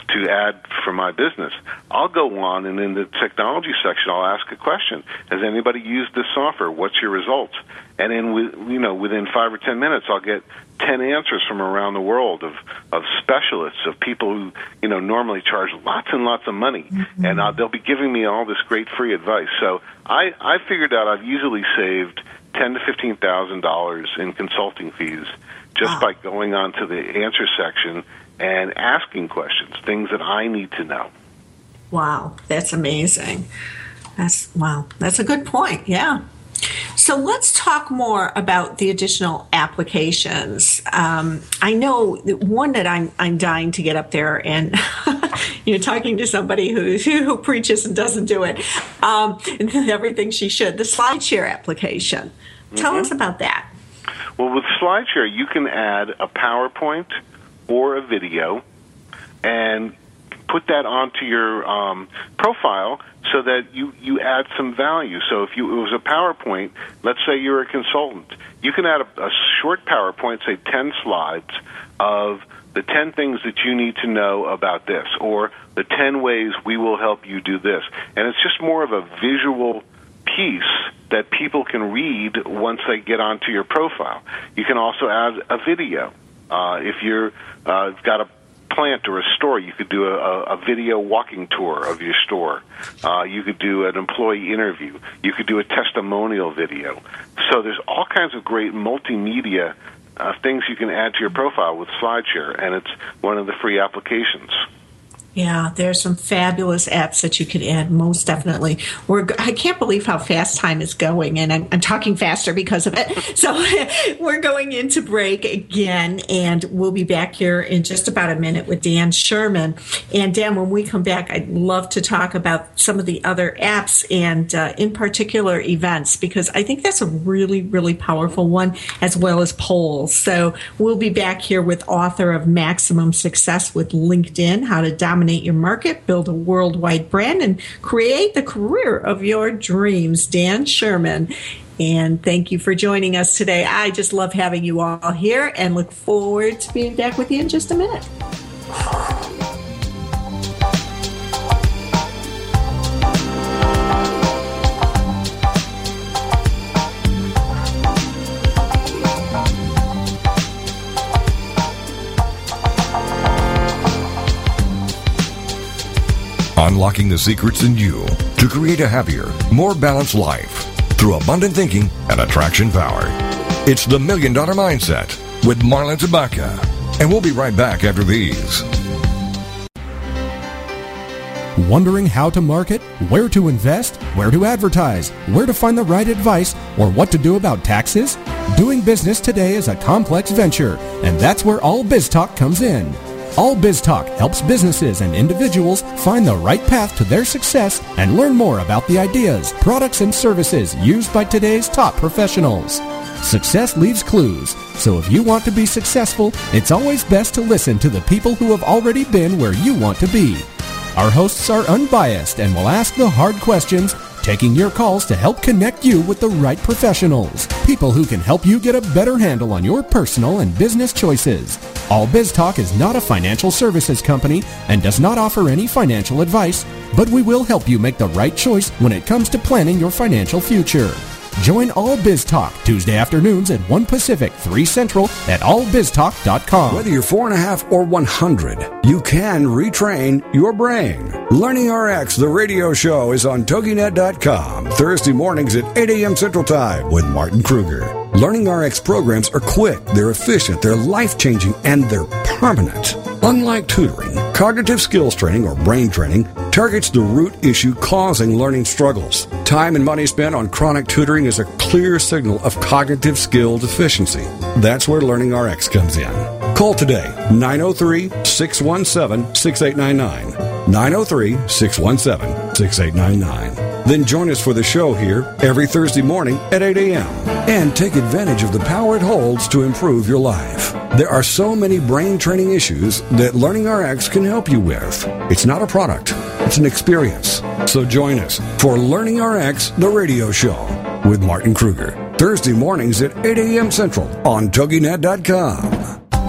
to add for my business, I'll go on and in the technology section I'll ask a question. Has anybody used this software? What's your results? And in you know within five or ten minutes I'll get ten answers from around the world of of specialists of people who you know normally charge lots and lots of money, mm-hmm. and uh, they'll be giving me all this great free advice. So I I figured out I've easily saved ten to fifteen thousand dollars in consulting fees just wow. by going on to the answer section and asking questions, things that I need to know. Wow, that's amazing. That's wow, that's a good point. Yeah. So let's talk more about the additional applications. Um, I know one that I'm I'm dying to get up there, and [LAUGHS] you're talking to somebody who who preaches and doesn't do it. Um, [LAUGHS] everything she should. The SlideShare application. Tell mm-hmm. us about that. Well, with SlideShare, you can add a PowerPoint or a video and put that onto your um, profile so that you, you add some value. So if you, it was a PowerPoint, let's say you're a consultant, you can add a, a short PowerPoint, say 10 slides of the 10 things that you need to know about this, or the 10 ways we will help you do this. And it's just more of a visual piece that people can read once they get onto your profile. You can also add a video. Uh, if you're uh, got a plant or a store, you could do a, a video walking tour of your store. Uh, you could do an employee interview. You could do a testimonial video. So there's all kinds of great multimedia uh, things you can add to your profile with SlideShare, and it's one of the free applications. Yeah, there's some fabulous apps that you could add. Most definitely. We're I can't believe how fast time is going, and I'm, I'm talking faster because of it. [LAUGHS] So [LAUGHS] we're going into break again, and we'll be back here in just about a minute with Dan Sherman. And Dan, when we come back, I'd love to talk about some of the other apps and, uh, in particular, events because I think that's a really, really powerful one, as well as polls. So we'll be back here with author of Maximum Success with LinkedIn: How to Dominate dominate your market, build a worldwide brand, and create the career of your dreams. Dan Sherman. And thank you for joining us today. I just love having you all here and look forward to being back with you in just a minute. Unlocking the secrets in you to create a happier, more balanced life through abundant thinking and attraction power. It's the Million Dollar Mindset with Marla Tabaka. And we'll be right back after these. Wondering how to market, where to invest, where to advertise, where to find the right advice, or what to do about taxes? Doing business today is a complex venture, and that's where All Biz Talk comes in. All Biz Talk helps businesses and individuals find the right path to their success and learn more about the ideas, products, and services used by today's top professionals. Success leaves clues, so if you want to be successful, it's always best to listen to the people who have already been where you want to be. Our hosts are unbiased and will ask the hard questions, taking your calls to help connect you with the right professionals. People who can help you get a better handle on your personal and business choices. All Biz Talk is not a financial services company and does not offer any financial advice, but we will help you make the right choice when it comes to planning your financial future. Join All Biz Talk Tuesday afternoons at 1 Pacific, 3 Central at allbiztalk.com. Whether you're four and a half or 100, you can retrain your brain. Learning RX, the radio show, is on TogiNet.com Thursday mornings at 8 a.m. Central Time with Martin Kruger. Learning RX programs are quick, they're efficient, they're life changing, and they're permanent. Unlike tutoring, cognitive skills training or brain training targets the root issue causing learning struggles. Time and money spent on chronic tutoring is a clear signal of cognitive skill deficiency. That's where Learning RX comes in. Call today 903 617 6899. 903 617 6899. Then join us for the show here every Thursday morning at 8 a.m. and take advantage of the power it holds to improve your life. There are so many brain training issues that Learning RX can help you with. It's not a product, it's an experience. So join us for Learning RX, the radio show with Martin Kruger. Thursday mornings at 8 a.m. Central on TogiNet.com.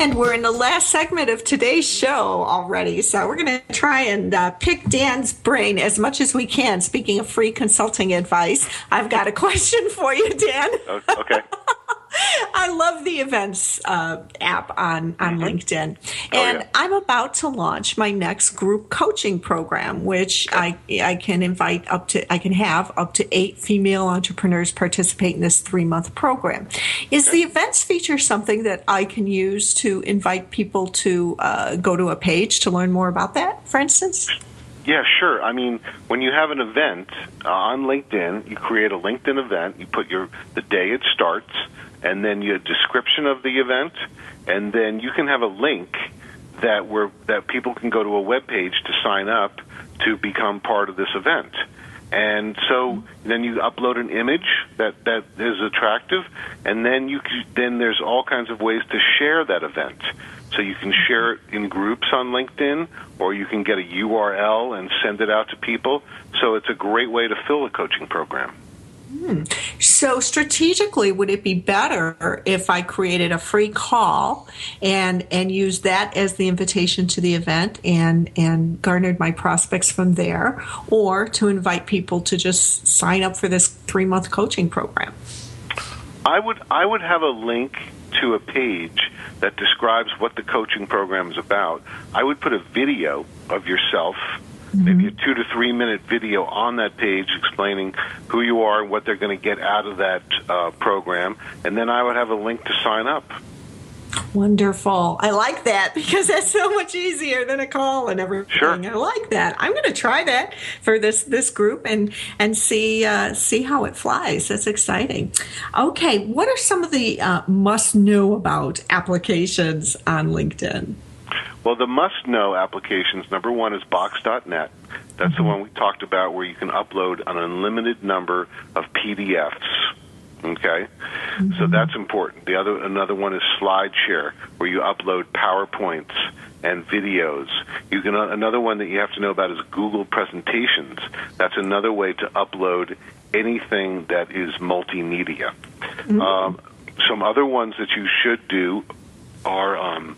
And we're in the last segment of today's show already. So we're going to try and uh, pick Dan's brain as much as we can. Speaking of free consulting advice, I've got a [LAUGHS] question for you, Dan. Okay. I love the events uh, app on, on mm-hmm. LinkedIn. Oh, and yeah. I'm about to launch my next group coaching program, which I, I can invite up to, I can have up to eight female entrepreneurs participate in this three month program. Is the events feature something that I can use to invite people to uh, go to a page to learn more about that, for instance? Yeah, sure. I mean, when you have an event uh, on LinkedIn, you create a LinkedIn event. You put your the day it starts, and then your description of the event, and then you can have a link that where that people can go to a web page to sign up to become part of this event. And so then you upload an image that, that is attractive, and then you can, then there's all kinds of ways to share that event. So you can share it in groups on LinkedIn, or you can get a URL and send it out to people. So it's a great way to fill a coaching program. Hmm. So strategically, would it be better if I created a free call and and used that as the invitation to the event and and garnered my prospects from there, or to invite people to just sign up for this three month coaching program? I would I would have a link to a page that describes what the coaching program is about. I would put a video of yourself Mm-hmm. maybe a two to three minute video on that page explaining who you are and what they're going to get out of that uh, program, and then I would have a link to sign up. Wonderful. I like that [LAUGHS] because that's so much easier than a call and everything. Sure. I like that. I'm going to try that for this this group and and see uh, see how it flies. That's exciting. Okay, what are some of the uh, must know about applications on LinkedIn? Well, the must know applications number one is Box.net. That's the one we talked about where you can upload an unlimited number of PDFs. Okay, so that's important. The other another one is SlideShare, where you upload PowerPoints and videos. You can another one that you have to know about is Google Presentations. That's another way to upload anything that is multimedia. Um, some other ones that you should do are um,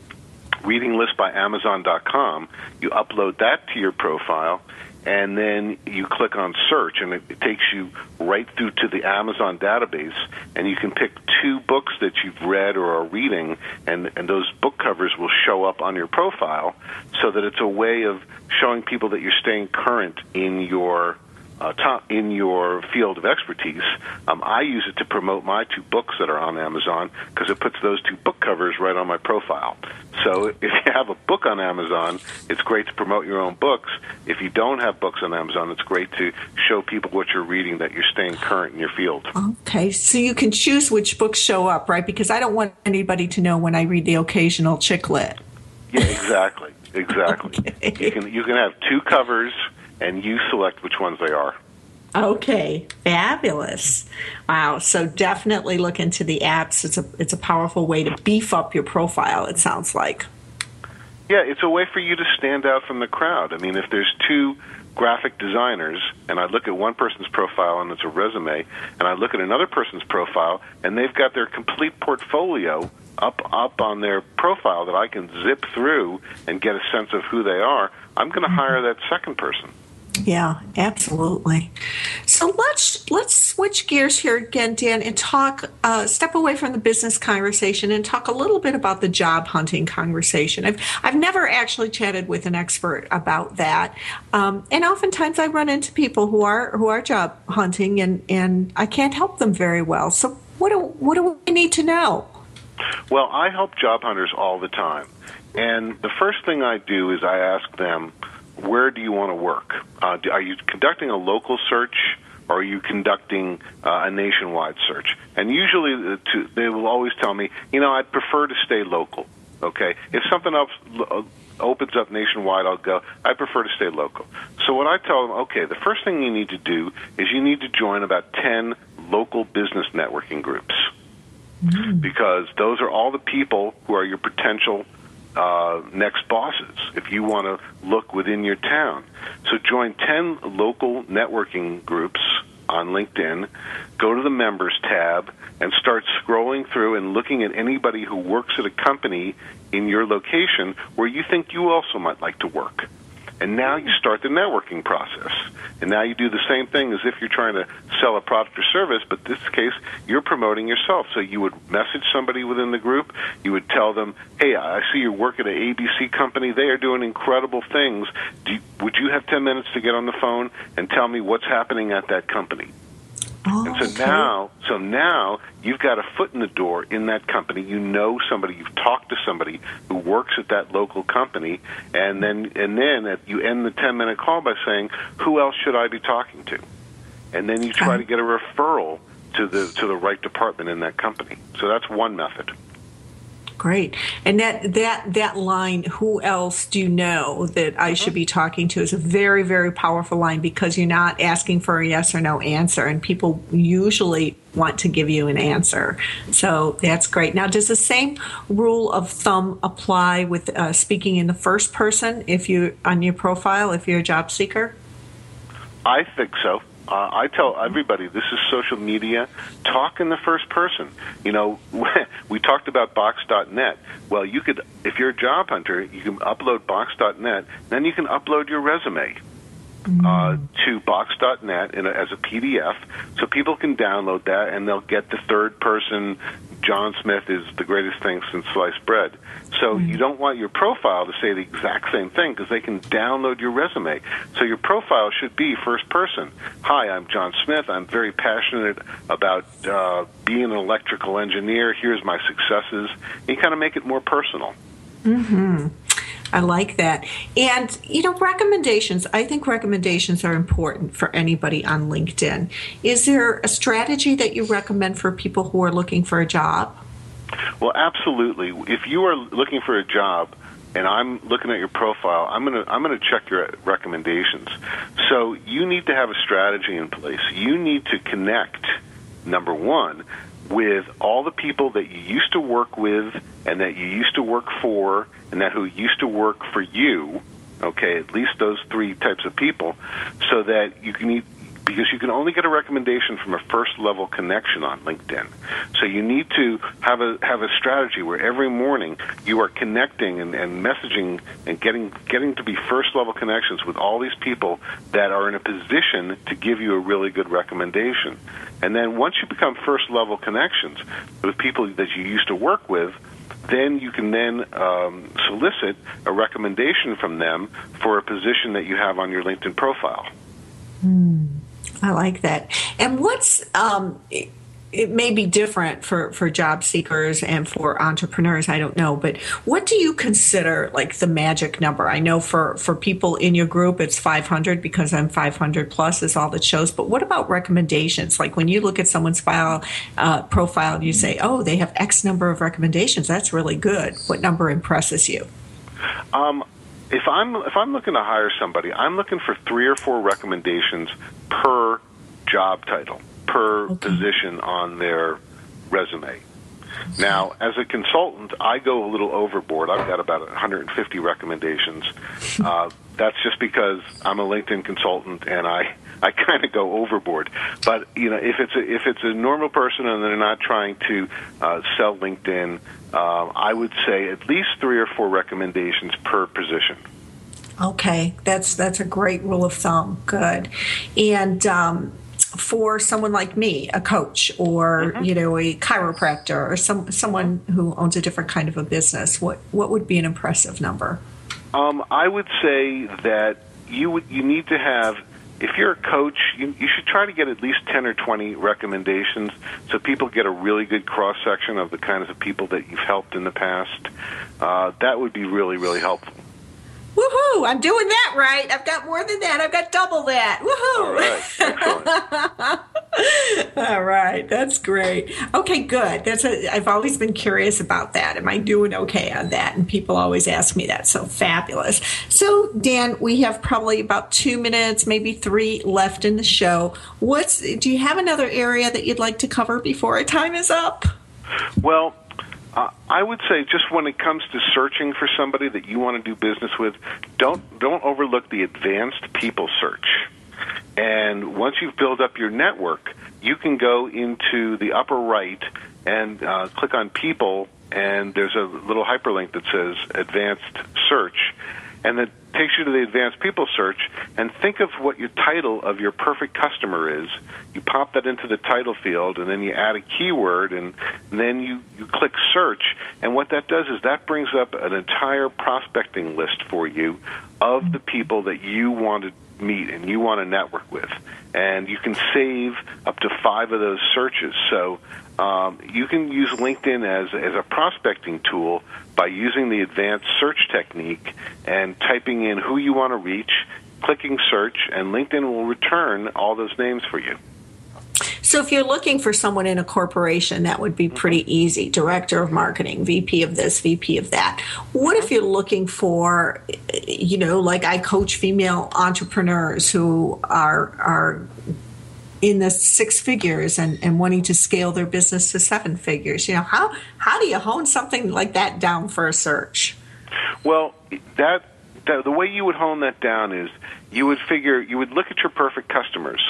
reading list by Amazon.com. You upload that to your profile, and then you click on search, and it, takes you right through to the Amazon database, and you can pick two books that you've read or are reading, and, and those book covers will show up on your profile, so that it's a way of showing people that you're staying current in your uh, top in your field of expertise. Um, I use it to promote my two books that are on Amazon because it puts those two book covers right on my profile. So [LAUGHS] if you have a book on Amazon, it's great to promote your own books. If you don't have books on Amazon, it's great to show people what you're reading that you're staying current in your field. Okay, so you can choose which books show up, right? Because I don't want anybody to know when I read the occasional chick lit. Yeah, exactly, exactly. [LAUGHS] Okay. You can you can have two covers, and you select which ones they are. Okay, fabulous. Wow. So definitely look into the apps. It's a it's a powerful way to beef up your profile, it sounds like. Yeah, it's a way for you to stand out from the crowd. I mean, if there's two graphic designers and I look at one person's profile and it's a resume and I look at another person's profile and they've got their complete portfolio up up on their profile that I can zip through and get a sense of who they are, I'm going to mm-hmm. hire that second person. Yeah, absolutely. So let's let's switch gears here again, Dan, and talk. Uh, step away from the business conversation and talk a little bit about the job hunting conversation. I've I've never actually chatted with an expert about that, um, and oftentimes I run into people who are who are job hunting, and and I can't help them very well. So what do what do we need to know? Well, I help job hunters all the time, and the first thing I do is I ask them where do you want to work? Uh, are you conducting a local search? Or are you conducting uh, a nationwide search? And usually, uh, to, they will always tell me, you know, I'd prefer to stay local. Okay, if something else uh, opens up nationwide, I'll go. I prefer to stay local. So what I tell them, okay, the first thing you need to do is you need to join about ten local business networking groups. Mm-hmm. Because those are all the people who are your potential uh, next bosses if you want to look within your town. So join 10 local networking groups on LinkedIn, go to the members tab, and start scrolling through and looking at anybody who works at a company in your location where you think you also might like to work. And now you start the networking process. And now you do the same thing as if you're trying to sell a product or service, but in this case, you're promoting yourself. So you would message somebody within the group. You would tell them, hey, I see you work at an ABC company. They are doing incredible things. You, would you have 10 minutes to get on the phone and tell me what's happening at that company? Oh, and so okay. now, so now you've got a foot in the door in that company. You know somebody. You've talked to somebody who works at that local company, and then and then at, you end the ten minute call by saying, "Who else should I be talking to?" And then you try to get a referral to the to the right department in that company. So that's one method. Great. And that that that line, who else do you know that I should be talking to is a very, very powerful line because you're not asking for a yes or no answer and people usually want to give you an answer. So that's great. Now, does the same rule of thumb apply with uh, speaking in the first person if you on your profile if you're a job seeker? I think so. Uh, I tell everybody this is social media. Talk in the first person. You know, [LAUGHS] we talked about Box.net. Well, you could, if you're a job hunter, you can upload Box.net. Then you can upload your resume. Uh, to Box.net in a, as a PDF, so people can download that and they'll get the third person John Smith is the greatest thing since sliced bread. So mm-hmm. you don't want your profile to say the exact same thing because they can download your resume. So your profile should be first person. Hi, I'm John Smith. I'm very passionate about uh, being an electrical engineer. Here's my successes. And you kind of make it more personal. Hmm. I like that. And, you know, recommendations, I think recommendations are important for anybody on LinkedIn. Is there a strategy that you recommend for people who are looking for a job? Well, absolutely. If you are looking for a job, and I'm looking at your profile, I'm going to I'm going to check your recommendations. So you need to have a strategy in place. You need to connect number 1 with all the people that you used to work with and that you used to work for and that who used to work for you okay at least those three types of people so that you can because you can only get a recommendation from a first level connection on LinkedIn. So you need to have a have a strategy where every morning you are connecting and, and messaging and getting getting to be first level connections with all these people that are in a position to give you a really good recommendation. And then once you become first level connections with people that you used to work with, then you can then um, solicit a recommendation from them for a position that you have on your LinkedIn profile. Mm, I like that. And what's um, it may be different for, for job seekers and for entrepreneurs. I don't know, but what do you consider like the magic number? I know for, for people in your group, it's 500 because I'm 500 plus is all that shows. But what about recommendations? Like when you look at someone's file uh, profile you say, oh, they have X number of recommendations. That's really good. What number impresses you? Um, if I'm if I'm looking to hire somebody, I'm looking for three or four recommendations per job title, per okay. position on their resume. Now, as a consultant, I go a little overboard. I've got about 150 recommendations. [LAUGHS] Uh, that's just because I'm a LinkedIn consultant and I I kind of go overboard. But you know, if it's a, if it's a normal person and they're not trying to uh, sell LinkedIn, uh, I would say at least three or four recommendations per position. Okay, that's that's a great rule of thumb. Good, and. Um, for someone like me, a coach or mm-hmm. you know a chiropractor or some someone who owns a different kind of a business, what what would be an impressive number? Um, I would say that you would you need to have if you're a coach, you, you should try to get at least 10 or 20 recommendations so people get a really good cross section of the kinds of people that you've helped in the past. Uh, that would be really, really helpful. Woohoo! I'm doing that right. I've got more than that. I've got double that. Woohoo! All right. [LAUGHS] All right. That's great. Okay, good. That's a, I've always been curious about that. Am I doing okay on that? And people always ask me that. So fabulous. So Dan, we have probably about two minutes, maybe three left in the show. What's do you have another area that you'd like to cover before our time is up? Well, uh, I would say just when it comes to searching for somebody that you want to do business with, don't don't overlook the advanced people search. And once you've built up your network, you can go into the upper right and uh, click on people, and there's a little hyperlink that says advanced search, and that takes you to the advanced people search and think of what your title of your perfect customer is. You pop that into the title field and then you add a keyword and then you, you click search. And what that does is that brings up an entire prospecting list for you of the people that you want to meet and you want to network with. And you can save up to five of those searches. So um, you can use LinkedIn as, as a prospecting tool by using the advanced search technique and typing in who you want to reach, clicking search, and LinkedIn will return all those names for you. So, if you're looking for someone in a corporation, that would be pretty mm-hmm. easy. Director of marketing, VP of this, VP of that. What if mm-hmm. you're looking for, you know, like I coach female entrepreneurs who are are in the six figures and, and wanting to scale their business to seven figures. You know, how how do you hone something like that down for a search? Well, that, that the way you would hone that down is you would figure you would look at your perfect customers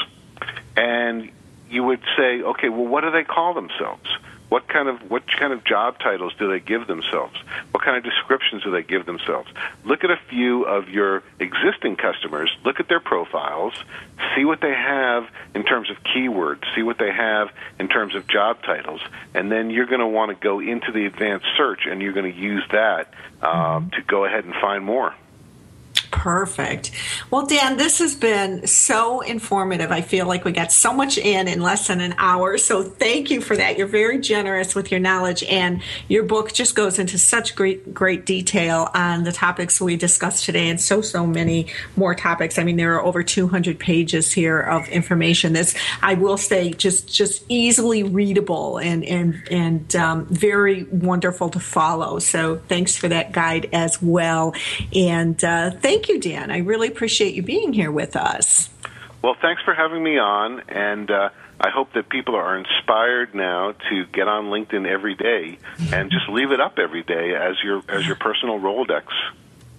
and you would say, okay, well, what do they call themselves? What kind of what kind of job titles do they give themselves? What kind of descriptions do they give themselves? Look at a few of your existing customers. Look at their profiles. See what they have in terms of keywords. See what they have in terms of job titles, and then you're going to want to go into the advanced search, and you're going to use that um, to go ahead and find more. Perfect. Well, Dan, this has been so informative. I feel like we got so much in in less than an hour. So thank you for that. You're very generous with your knowledge, and your book just goes into such great, great detail on the topics we discussed today, and so, so many more topics. I mean, there are over 200 pages here of information. This, I will say, just just easily readable and and and um, very wonderful to follow. So thanks for that guide as well, and uh, thank Thank you, Dan. I really appreciate you being here with us. Well, thanks for having me on, and uh, I hope that people are inspired now to get on LinkedIn every day and just leave it up every day as your as your personal Rolodex.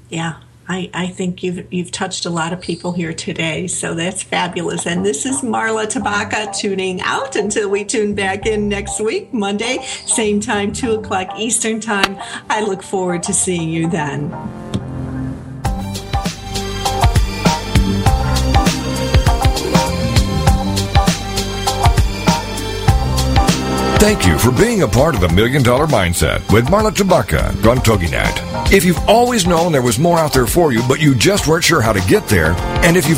Yeah, I, I think you've you've touched a lot of people here today, so that's fabulous. And this is Marla Tabaka tuning out until we tune back in next week, Monday, same time, two o'clock Eastern time. I look forward to seeing you then. Thank you for being a part of the Million Dollar Mindset with Marla Tabaka on TogiNet. If you've always known there was more out there for you, but you just weren't sure how to get there, and if you've